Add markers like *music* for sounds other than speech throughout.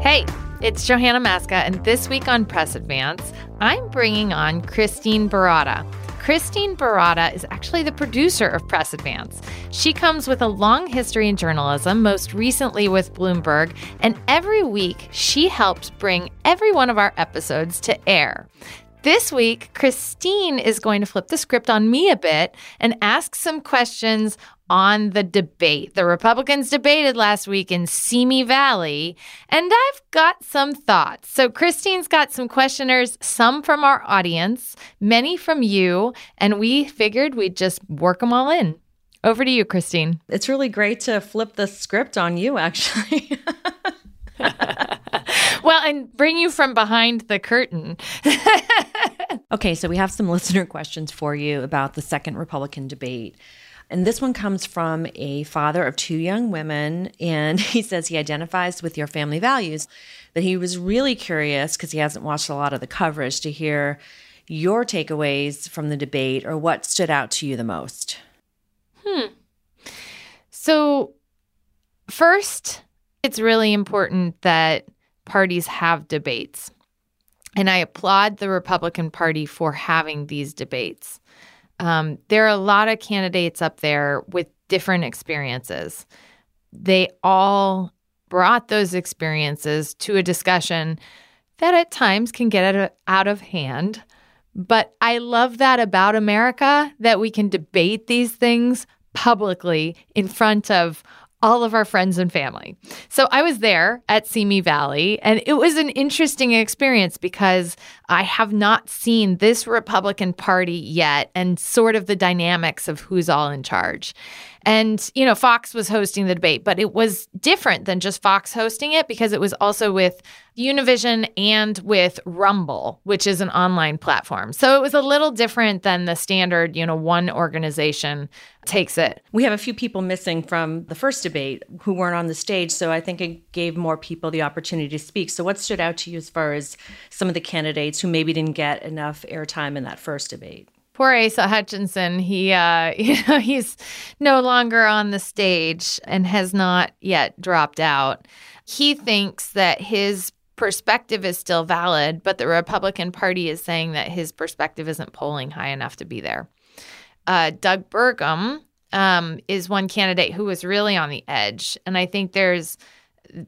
Hey, it's Johanna Maska, and this week on Press Advance, I'm bringing on Christine Baratta. Christine Baratta is actually the producer of Press Advance. She comes with a long history in journalism, most recently with Bloomberg, and every week she helps bring every one of our episodes to air. This week, Christine is going to flip the script on me a bit and ask some questions on the debate. The Republicans debated last week in Simi Valley, and I've got some thoughts. So, Christine's got some questioners, some from our audience, many from you, and we figured we'd just work them all in. Over to you, Christine. It's really great to flip the script on you, actually. *laughs* *laughs* well, and bring you from behind the curtain. *laughs* okay, so we have some *laughs* listener questions for you about the second Republican debate. And this one comes from a father of two young women. And *laughs* he says he identifies with your family values, but he was really curious because he hasn't watched a lot of the coverage to hear your takeaways from the debate or what stood out to you the most. Hmm. So, first, it's really important that parties have debates. And I applaud the Republican Party for having these debates. Um, there are a lot of candidates up there with different experiences. They all brought those experiences to a discussion that at times can get out of hand. But I love that about America that we can debate these things publicly in front of all of our friends and family. So I was there at Simi Valley, and it was an interesting experience because I have not seen this Republican Party yet and sort of the dynamics of who's all in charge. And, you know, Fox was hosting the debate, but it was different than just Fox hosting it because it was also with Univision and with Rumble, which is an online platform. So it was a little different than the standard, you know, one organization takes it. We have a few people missing from the first debate who weren't on the stage. So I think it gave more people the opportunity to speak. So what stood out to you as far as some of the candidates who maybe didn't get enough airtime in that first debate? Poor Asa Hutchinson, he uh, *laughs* you know, he's no longer on the stage and has not yet dropped out. He thinks that his perspective is still valid, but the Republican Party is saying that his perspective isn't polling high enough to be there. Uh, Doug Burgum um, is one candidate who was really on the edge, and I think there's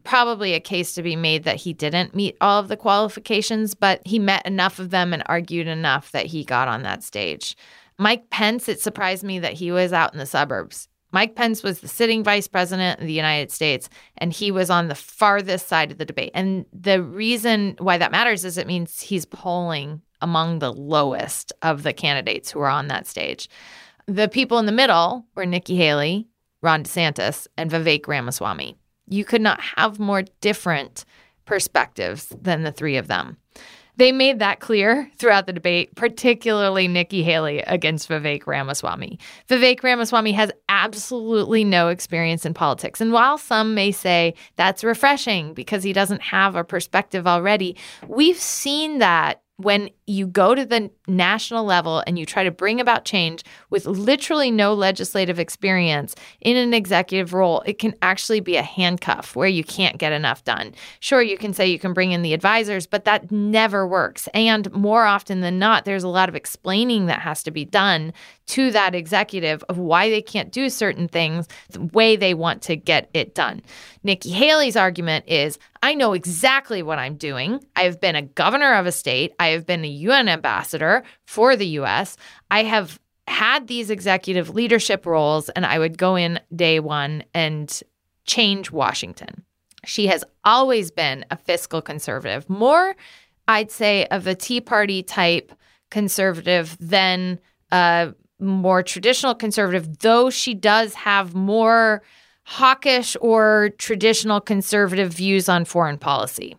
probably a case to be made that he didn't meet all of the qualifications, but he met enough of them and argued enough that he got on that stage. Mike Pence, it surprised me that he was out in the suburbs. Mike Pence was the sitting vice president of the United States, and he was on the farthest side of the debate. And the reason why that matters is it means he's polling among the lowest of the candidates who are on that stage. The people in the middle were Nikki Haley, Ron DeSantis, and Vivek Ramaswamy. You could not have more different perspectives than the three of them. They made that clear throughout the debate, particularly Nikki Haley against Vivek Ramaswamy. Vivek Ramaswamy has absolutely no experience in politics. And while some may say that's refreshing because he doesn't have a perspective already, we've seen that when you go to the national level and you try to bring about change with literally no legislative experience in an executive role, it can actually be a handcuff where you can't get enough done. Sure, you can say you can bring in the advisors, but that never works. And more often than not, there's a lot of explaining that has to be done to that executive of why they can't do certain things the way they want to get it done. Nikki Haley's argument is I know exactly what I'm doing. I have been a governor of a state, I have been a UN ambassador for the US. I have had these executive leadership roles, and I would go in day one and change Washington. She has always been a fiscal conservative, more, I'd say, of a Tea Party type conservative than a more traditional conservative, though she does have more hawkish or traditional conservative views on foreign policy.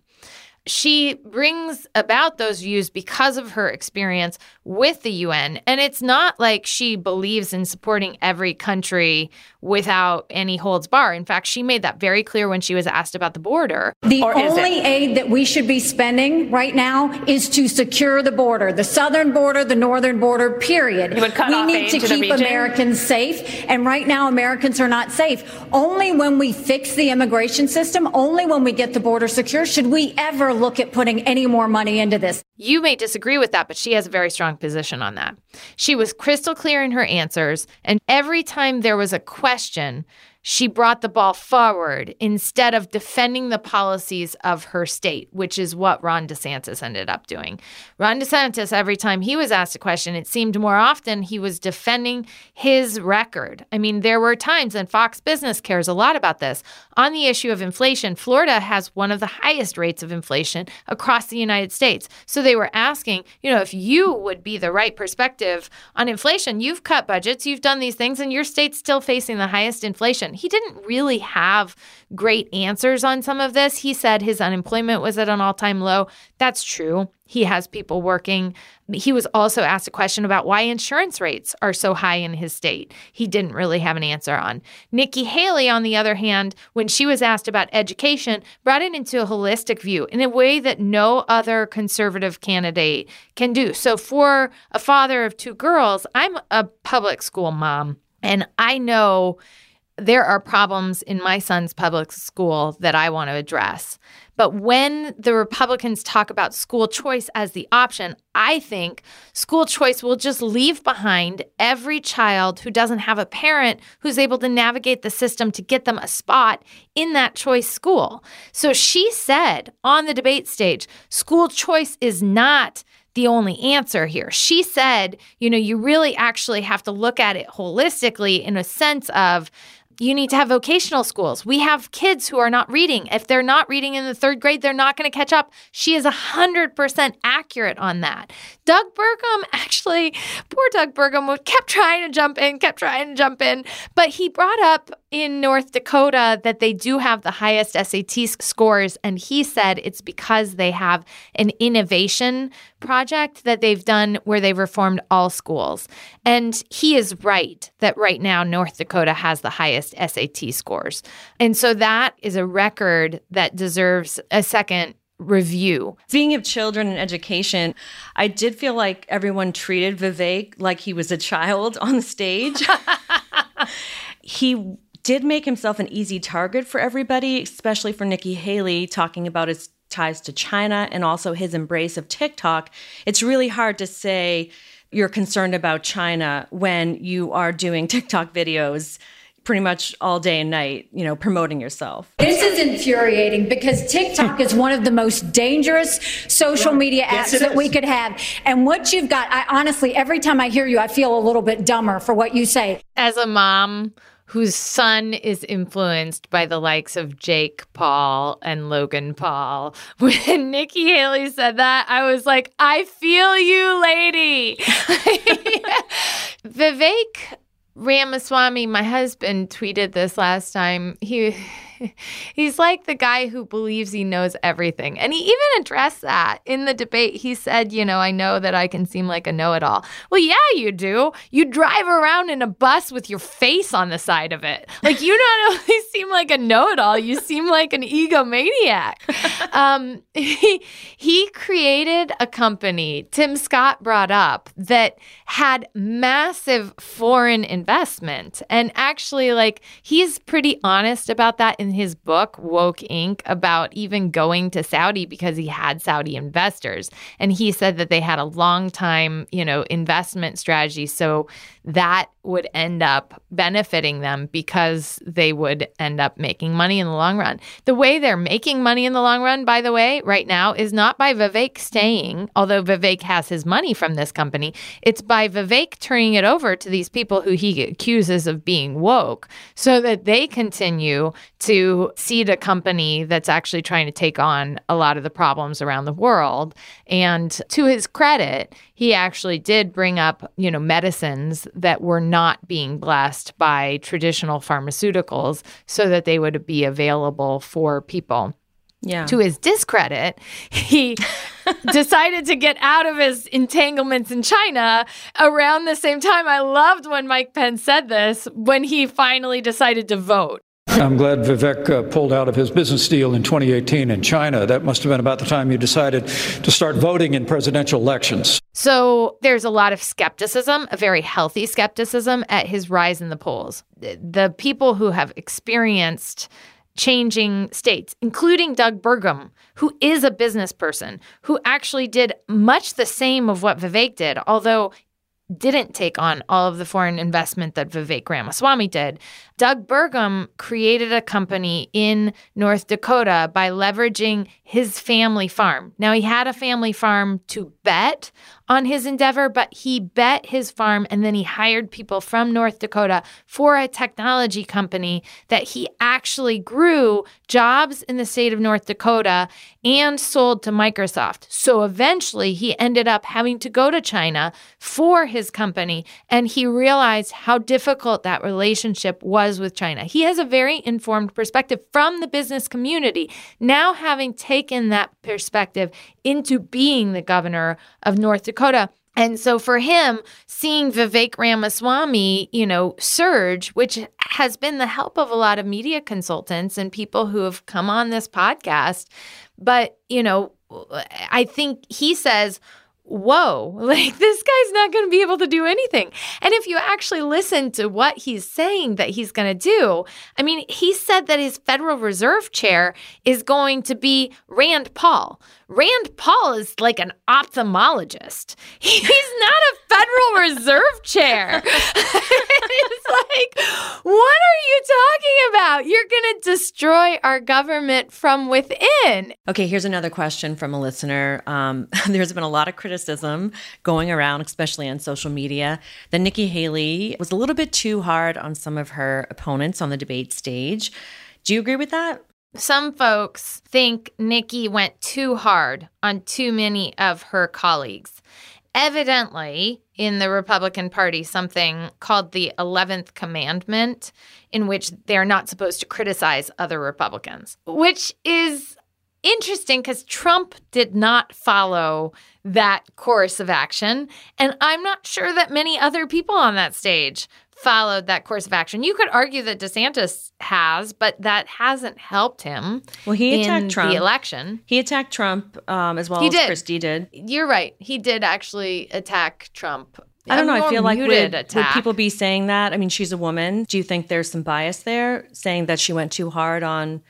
She brings about those views because of her experience with the UN. And it's not like she believes in supporting every country without any holds bar. In fact, she made that very clear when she was asked about the border. The only aid that we should be spending right now is to secure the border, the southern border, the northern border, period. we need to, to keep Americans safe. And right now, Americans are not safe. Only when we fix the immigration system, only when we get the border secure, should we ever look at putting any more money into this. You may disagree with that, but she has a very strong position on that. She was crystal clear in her answers, and every time there was a question, she brought the ball forward instead of defending the policies of her state, which is what Ron DeSantis ended up doing. Ron DeSantis, every time he was asked a question, it seemed more often he was defending his record. I mean, there were times, and Fox Business cares a lot about this, on the issue of inflation. Florida has one of the highest rates of inflation across the United States. So they were asking, you know, if you would be the right perspective on inflation, you've cut budgets, you've done these things, and your state's still facing the highest inflation. He didn't really have great answers on some of this. He said his unemployment was at an all time low. That's true. He has people working. He was also asked a question about why insurance rates are so high in his state. He didn't really have an answer on. Nikki Haley, on the other hand, when she was asked about education, brought it into a holistic view in a way that no other conservative candidate can do. So, for a father of two girls, I'm a public school mom, and I know there are problems in my son's public school that I want to address. But when the Republicans talk about school choice as the option, I think school choice will just leave behind every child who doesn't have a parent who's able to navigate the system to get them a spot in that choice school. So she said on the debate stage school choice is not the only answer here. She said, you know, you really actually have to look at it holistically in a sense of you need to have vocational schools. We have kids who are not reading. If they're not reading in the third grade, they're not going to catch up. She is 100% accurate on that. Doug Burgum, *laughs* actually, poor Doug Burgum, kept trying to jump in, kept trying to jump in, but he brought up in North Dakota that they do have the highest SAT scores. And he said it's because they have an innovation project that they've done where they've reformed all schools. And he is right that right now North Dakota has the highest SAT scores. And so that is a record that deserves a second review. Speaking of children and education, I did feel like everyone treated Vivek like he was a child on the stage. *laughs* he did make himself an easy target for everybody, especially for Nikki Haley, talking about his ties to China and also his embrace of TikTok. It's really hard to say you're concerned about China when you are doing *laughs* TikTok videos pretty much all day and night, you know, promoting yourself. This is infuriating because TikTok is one of the most dangerous social media apps yes, that is. we could have. And what you've got, I honestly, every time I hear you, I feel a little bit dumber for what you say. As a mom, whose son is influenced by the likes of Jake Paul and Logan Paul. *laughs* When Nikki Haley said that, I was like, I feel you, lady. *laughs* Vivek Ramaswamy, my husband, tweeted this last time. He *laughs* he's like the guy who believes he knows everything. And he even addressed that in the debate. He said, You know, I know that I can seem like a know it all. Well, yeah, you do. You drive around in a bus with your face on the side of it. Like, you not *laughs* only seem like a know it all, you seem like an egomaniac. *laughs* um, he, he created a company, Tim Scott brought up, that had massive foreign investment. And actually, like, he's pretty honest about that in his book, Woke Inc., about even going to Saudi because he had Saudi investors. And he said that they had a long time, you know, investment strategy. So that would end up benefiting them because they would end up making money in the long run. The way they're making money in the long run, by the way, right now is not by Vivek staying, although Vivek has his money from this company. It's by Vivek turning it over to these people who he accuses of being woke so that they continue to seed a company that's actually trying to take on a lot of the problems around the world. And to his credit, he actually did bring up, you know, medicines that were not being blessed by traditional pharmaceuticals so that they would be available for people. Yeah. To his discredit, he *laughs* decided to get out of his entanglements in China around the same time. I loved when Mike Pence said this when he finally decided to vote. I'm glad Vivek uh, pulled out of his business deal in 2018 in China. That must have been about the time you decided to start voting in presidential elections. So there's a lot of skepticism, a very healthy skepticism at his rise in the polls. The people who have experienced changing states, including Doug Burgum, who is a business person, who actually did much the same of what Vivek did, although didn't take on all of the foreign investment that Vivek Ramaswamy did. Doug Burgum created a company in North Dakota by leveraging his family farm. Now, he had a family farm to bet on his endeavor, but he bet his farm and then he hired people from North Dakota for a technology company that he actually grew jobs in the state of North Dakota and sold to Microsoft. So eventually he ended up having to go to China for his company and he realized how difficult that relationship was with China. He has a very informed perspective from the business community. Now, having taken that perspective into being the governor of North Dakota, and so for him, seeing Vivek Ramaswamy, you know, surge, which has been the help of a lot of media consultants and people who have come on this podcast. But, you know, I think he says, whoa, *laughs* like this guy's not going to be able to do anything. And if you actually listen to what he's saying that he's going to do, I mean, he said that his Federal Reserve chair is going to be Rand Paul. Rand Paul is like an ophthalmologist. *laughs* He's not a Federal Reserve chair. *laughs* it's like, what are you talking about? You're going to destroy our government from within. Okay, here's another question from a listener. Um, there's been a lot of criticism going around, especially on social media, that Nikki Haley was a little bit too hard on some of her opponents on the debate stage. Do you agree with that? Some folks think Nikki went too hard on too many of her colleagues. Evidently, in the Republican Party, something called the 11th Commandment, in which they're not supposed to criticize other Republicans, which is interesting because Trump did not follow that course of action. And I'm not sure that many other people on that stage followed that course of action. You could argue that DeSantis has, but that hasn't helped him. Well, he attacked Trump. The election. He attacked Trump um, as well he as did. Christie did. You're right. He did actually attack Trump. I don't know. I feel like would, would, people be saying that? I mean, she's a woman. Do you think there's some bias there, saying that she went too hard on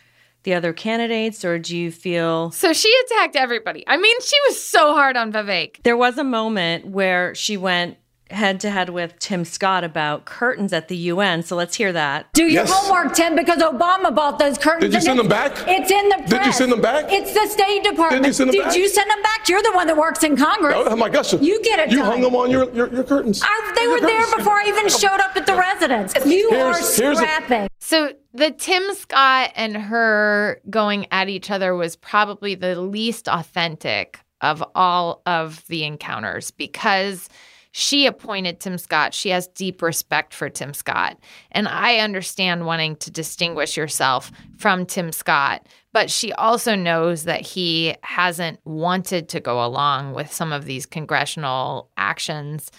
the other candidates, or do you feel so? She attacked everybody. I mean, she was so hard on Vivek. There was a moment where she went head to head with Tim Scott about curtains at the UN. So let's hear that. Do your yes. homework, Tim, because Obama bought those curtains. Did you send them back? It's in the press. Did you send them back? It's the State Department. Did you send them Did back? you send them back? You're the one that works in Congress. Oh, my gosh. You get it You done. hung them on your, your, your curtains. I, they your were curtains. there before I even showed up at the residence. You here's, are scrapping. A- so the Tim Scott and her going at each other was probably the least authentic of all of the encounters because – she appointed Tim Scott. She has deep respect for Tim Scott. And I understand wanting to distinguish yourself from Tim Scott, but she also knows that he hasn't wanted to go along with some of these congressional actions.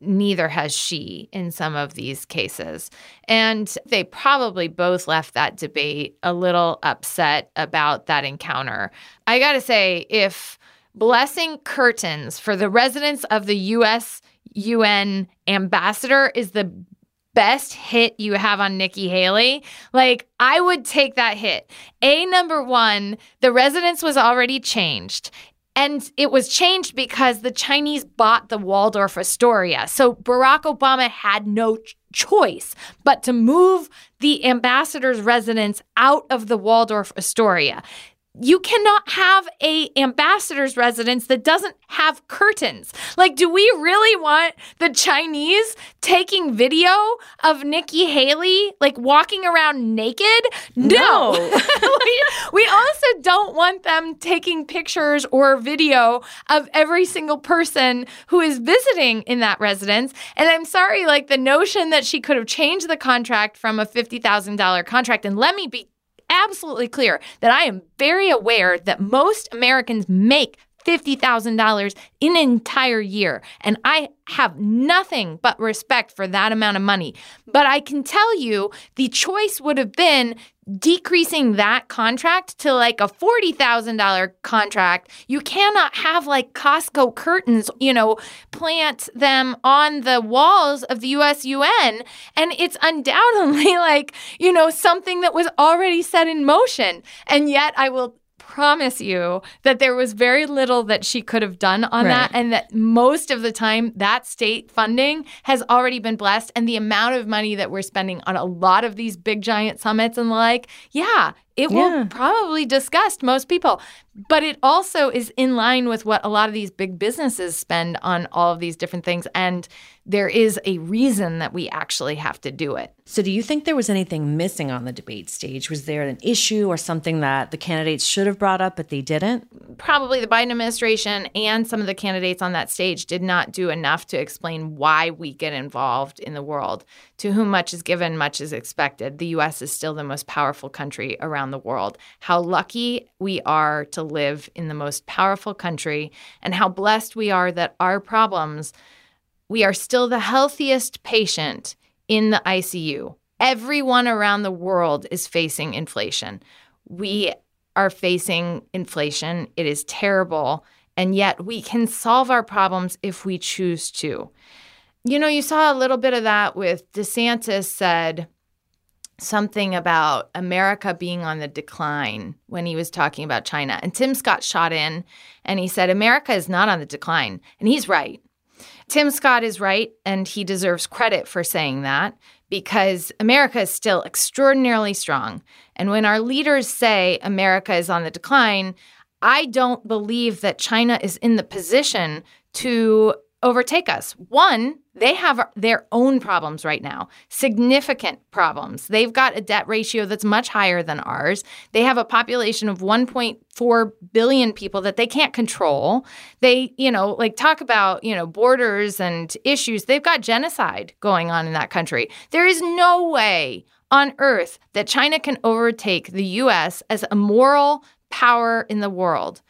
Neither has she in some of these cases. And they probably both left that debate a little upset about that encounter. I got to say, if blessing curtains for the residents of the U.S. UN ambassador is the best hit you have on Nikki Haley, like I would take that hit. A number one, the residence was already changed. And it was changed because the Chinese bought the Waldorf Astoria. So Barack Obama had no choice but to move the ambassador's residence out of the Waldorf Astoria you cannot have a ambassador's residence that doesn't have curtains. Like, do we really want the Chinese taking video of Nikki Haley like walking around naked? No. no. *laughs* we, we also don't want them taking pictures or video of every single person who is visiting in that residence. And I'm sorry, like the notion that she could have changed the contract from a $50,000 contract, and let me be absolutely clear that I am very aware that most Americans make $50,000 in an entire year. And I have nothing but respect for that amount of money. But I can tell you the choice would have been decreasing that contract to like a $40,000 contract. You cannot have like Costco curtains, you know, plant them on the walls of the US UN. And it's undoubtedly *laughs* like, you know, something that was already set in motion. And yet I will promise you that there was very little that she could have done on right. that and that most of the time that state funding has already been blessed and the amount of money that we're spending on a lot of these big giant summits and the like yeah it yeah. will probably disgust most people but it also is in line with what a lot of these big businesses spend on all of these different things and there is a reason that we actually have to do it. So, do you think there was anything missing on the debate stage? Was there an issue or something that the candidates should have brought up but they didn't? Probably the Biden administration and some of the candidates on that stage did not do enough to explain why we get involved in the world. To whom much is given, much is expected. The US is still the most powerful country around the world. How lucky we are to live in the most powerful country, and how blessed we are that our problems we are still the healthiest patient in the ICU. Everyone around the world is facing inflation. We are facing inflation. It is terrible. And yet we can solve our problems if we choose to. You know, you saw a little bit of that with DeSantis said something about America being on the decline when he was talking about China. And Tim Scott shot in and he said, America is not on the decline. And he's right. Tim Scott is right, and he deserves credit for saying that because America is still extraordinarily strong. And when our leaders say America is on the decline, I don't believe that China is in the position to overtake us. One, they have their own problems right now, significant problems. They've got a debt ratio that's much higher than ours. They have a population of 1.4 billion people that they can't control. They, you know, like talk about, you know, borders and issues. They've got genocide going on in that country. There is no way on earth that China can overtake the US as a moral power in the world.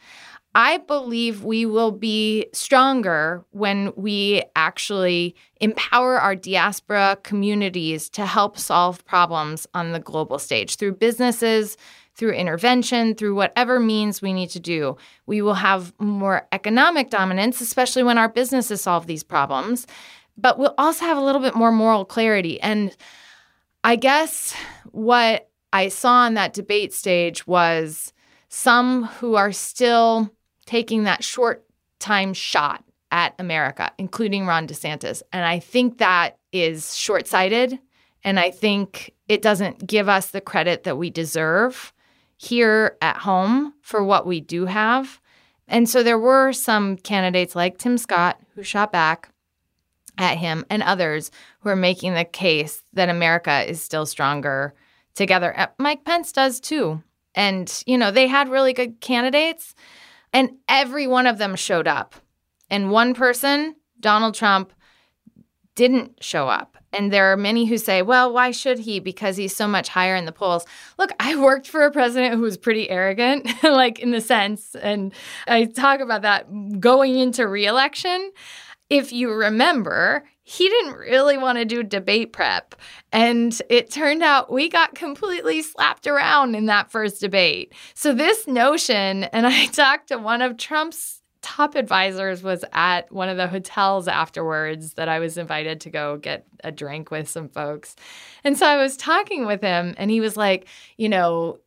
I believe we will be stronger when we actually empower our diaspora communities to help solve problems on the global stage through businesses, through intervention, through whatever means we need to do. We will have more economic dominance, especially when our businesses solve these problems, but we'll also have a little bit more moral clarity. And I guess what I saw on that debate stage was some who are still taking that short time shot at America, including Ron DeSantis. And I think that is short sighted. And I think it doesn't give us the credit that we deserve here at home for what we do have. And so there were some candidates like Tim Scott who shot back at him and others who are making the case that America is still stronger together. Uh, Mike Pence does too. And, you know, they had really good candidates. And every one of them showed up. And one person, Donald Trump, didn't show up. And there are many who say, well, why should he? Because he's so much higher in the polls. Look, I worked for a president who was pretty arrogant, *laughs* like in the sense, and I talk about that going into reelection. If you remember, he didn't really want to do debate prep. And it turned out we got completely slapped around in that first debate. So, this notion, and I *laughs* talked to one of Trump's top advisors was at one of the hotels afterwards that I was invited to go get a drink with some folks. And so I was talking with him and he was like, you know,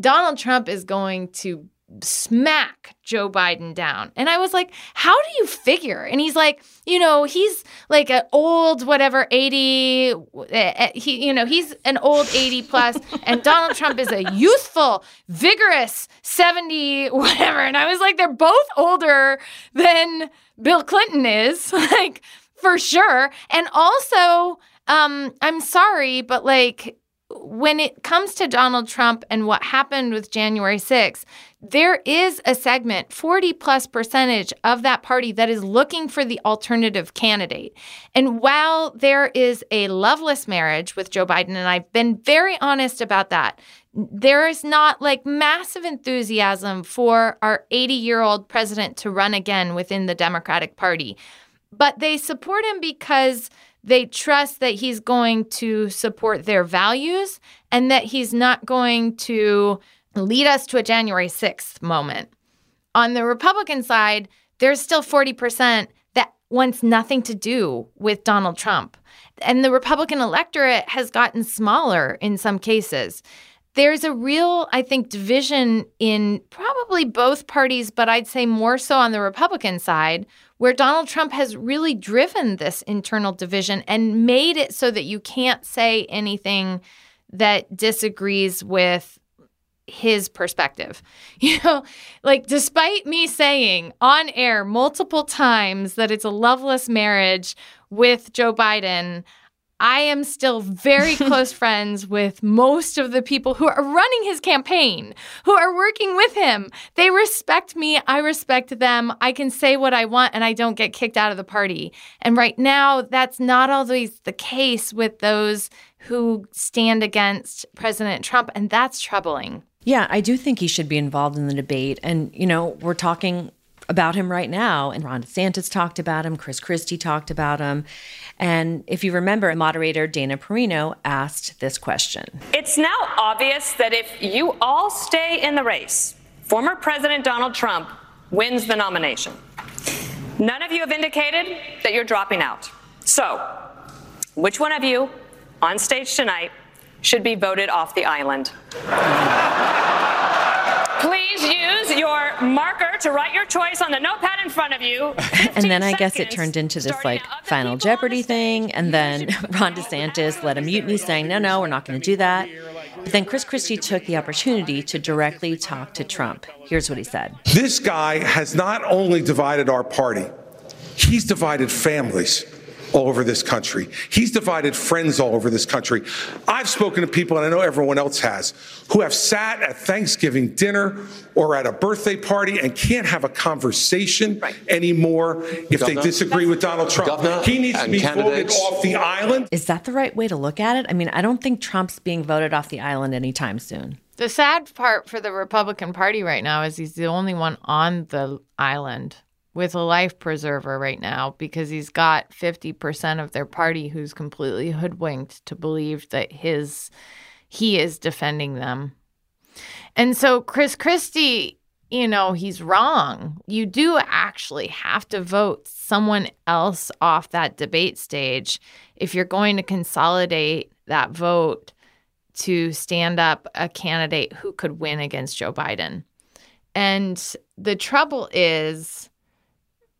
Donald Trump is going to smack Joe Biden down. And I was like, how do you figure? And he's like, you know, he's like an old whatever 80 eh, eh, he you know, he's an old 80 plus *laughs* and Donald Trump is a youthful, vigorous 70 whatever. And I was like, they're both older than Bill Clinton is, *laughs* like for sure. And also, um I'm sorry, but like when it comes to Donald Trump and what happened with January 6th, there is a segment, 40 plus percentage of that party that is looking for the alternative candidate. And while there is a loveless marriage with Joe Biden, and I've been very honest about that, there is not like massive enthusiasm for our 80 year old president to run again within the Democratic Party. But they support him because they trust that he's going to support their values and that he's not going to lead us to a January 6th moment. On the Republican side, there's still 40% that wants nothing to do with Donald Trump. And the Republican electorate has gotten smaller in some cases. There's a real, I think, division in probably both parties, but I'd say more so on the Republican side, where Donald Trump has really driven this internal division and made it so that you can't say anything that disagrees with his perspective. *laughs* You know, like despite me saying on air multiple times that it's a loveless marriage with Joe Biden, I am still very *laughs* close friends with most of the people who are running his campaign, who are working with him. They respect me. I respect them. I can say what I want and I don't get kicked out of the party. And right now, that's not always the case with those who stand against President Trump. And that's troubling. Yeah, I do think he should be involved in the debate. And, you know, we're talking about him right now. And Ron DeSantis talked about him, Chris Christie talked about him. And if you remember, moderator Dana Perino asked this question It's now obvious that if you all stay in the race, former President Donald Trump wins the nomination. None of you have indicated that you're dropping out. So, which one of you on stage tonight should be voted off the island? Please use your marker to write your choice on the notepad in front of you. *laughs* and then I guess it turned into this like Final Jeopardy thing. And then *laughs* Ron DeSantis led a mutiny saying, no, no, we're not going to do that. But then Chris Christie took the opportunity to directly talk to Trump. Here's what he said This guy has not only divided our party, he's divided families all over this country. He's divided friends all over this country. I've spoken to people, and I know everyone else has, who have sat at Thanksgiving dinner or at a birthday party and can't have a conversation right. anymore if Governor, they disagree with Donald Trump. Governor he needs to be candidates. voted off the island. Is that the right way to look at it? I mean, I don't think Trump's being voted off the island anytime soon. The sad part for the Republican Party right now is he's the only one on the island with a life preserver right now because he's got 50% of their party who's completely hoodwinked to believe that his he is defending them. And so Chris Christie, you know, he's wrong. You do actually have to vote someone else off that debate stage if you're going to consolidate that vote to stand up a candidate who could win against Joe Biden. And the trouble is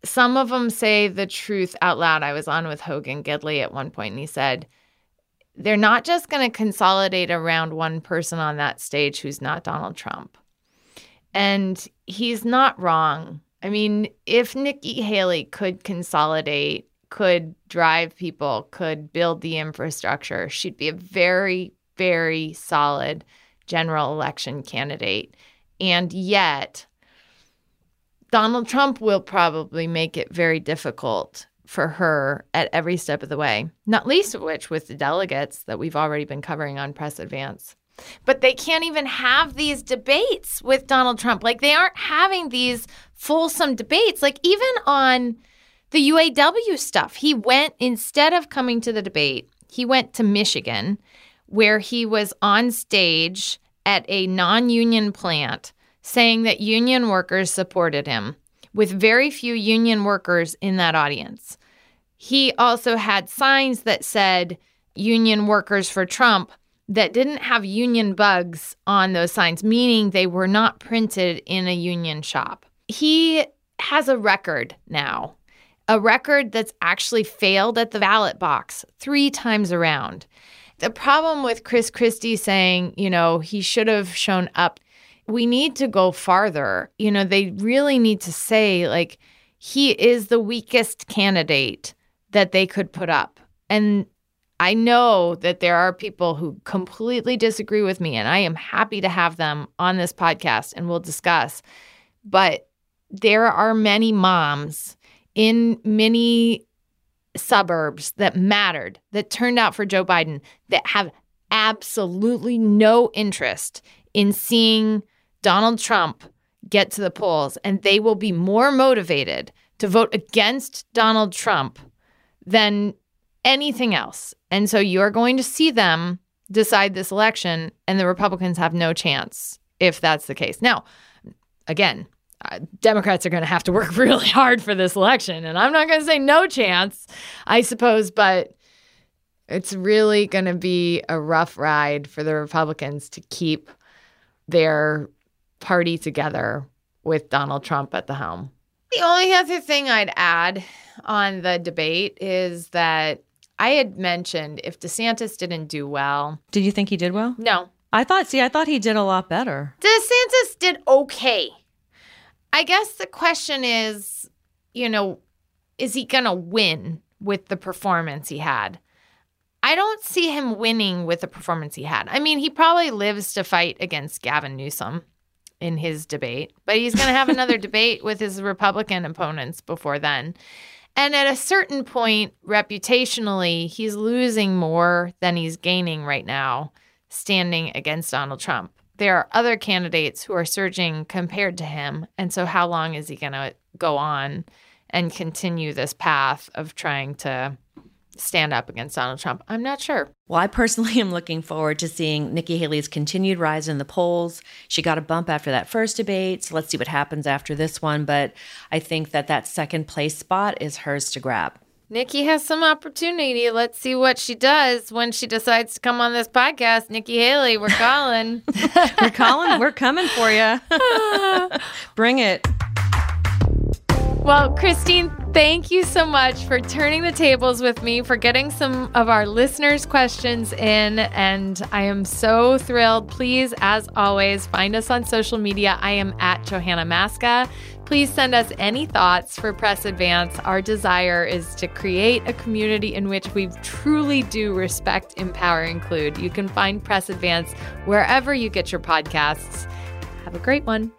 some of them say the truth out loud. I was on with Hogan Gidley at one point, and he said, they're not just going to consolidate around one person on that stage who's not Donald Trump. And he's not wrong. I mean, if Nikki Haley could consolidate, could drive people, could build the infrastructure, she'd be a very, very solid general election candidate. And yet, Donald Trump will probably make it very difficult for her at every step of the way, not least of which with the delegates that we've already been covering on Press Advance. But they can't even have these debates with Donald Trump. Like they aren't having these fulsome debates. Like even on the UAW stuff, he went, instead of coming to the debate, he went to Michigan where he was on stage at a non union plant saying that union workers supported him, with very few union workers in that audience. He also had signs that said union workers for Trump that didn't have union bugs on those signs, meaning they were not printed in a union shop. He has a record now, a record that's actually failed at the ballot box three times around. The problem with Chris Christie saying, you know, he should have shown up we need to go farther. You know, they really need to say, like, he is the weakest candidate that they could put up. And I know that there are people who completely disagree with me, and I am happy to have them on this podcast and we'll discuss. But there are many moms in many suburbs that mattered, that turned out for Joe Biden, that have absolutely no interest in seeing Donald Trump get to the polls. And they will be more motivated to vote against Donald Trump than anything else. And so you're going to see them decide this election, and the Republicans have no chance if that's the case. Now, again, uh, Democrats are going to have to work *laughs* really hard for this election. And I'm not going to say no chance, I suppose, but it's really going to be a rough ride for the Republicans to keep their party together with Donald Trump at the helm. The only other thing I'd add on the debate is that I had mentioned if DeSantis didn't do well. Did you think he did well? No. I thought, see, I thought he did a lot better. DeSantis did okay. I guess the question is, you know, is he going to win with the performance he had? I don't see him winning with the performance he had. I mean, he probably lives to fight against Gavin Newsom in his debate, but he's going to have another *laughs* debate with his Republican opponents before then. And at a certain point, reputationally, he's losing more than he's gaining right now standing against Donald Trump there are other candidates who are surging compared to him. And so, how long is he going to go on and continue this path of trying to stand up against Donald Trump? I'm not sure. Well, I personally *laughs* am looking forward to seeing Nikki Haley's continued rise in the polls. She got a bump after that first debate, so let's see what happens after this one. But I think that that second place spot is hers to grab. Nikki has some opportunity. Let's see what she does when she decides to come on this podcast. Nikki Haley, we're calling. *laughs* we're calling. We're coming for you. *laughs* Bring it. Well, Christine, thank you so much for turning the tables with me, for getting some of our listeners' questions in. And I am so thrilled. Please, as always, find us on social media. I am at Johanna Maska. Please send us any thoughts for Press Advance. Our desire is to create a community in which we truly do respect, empower, include. You can find Press Advance wherever you get your podcasts. Have a great one.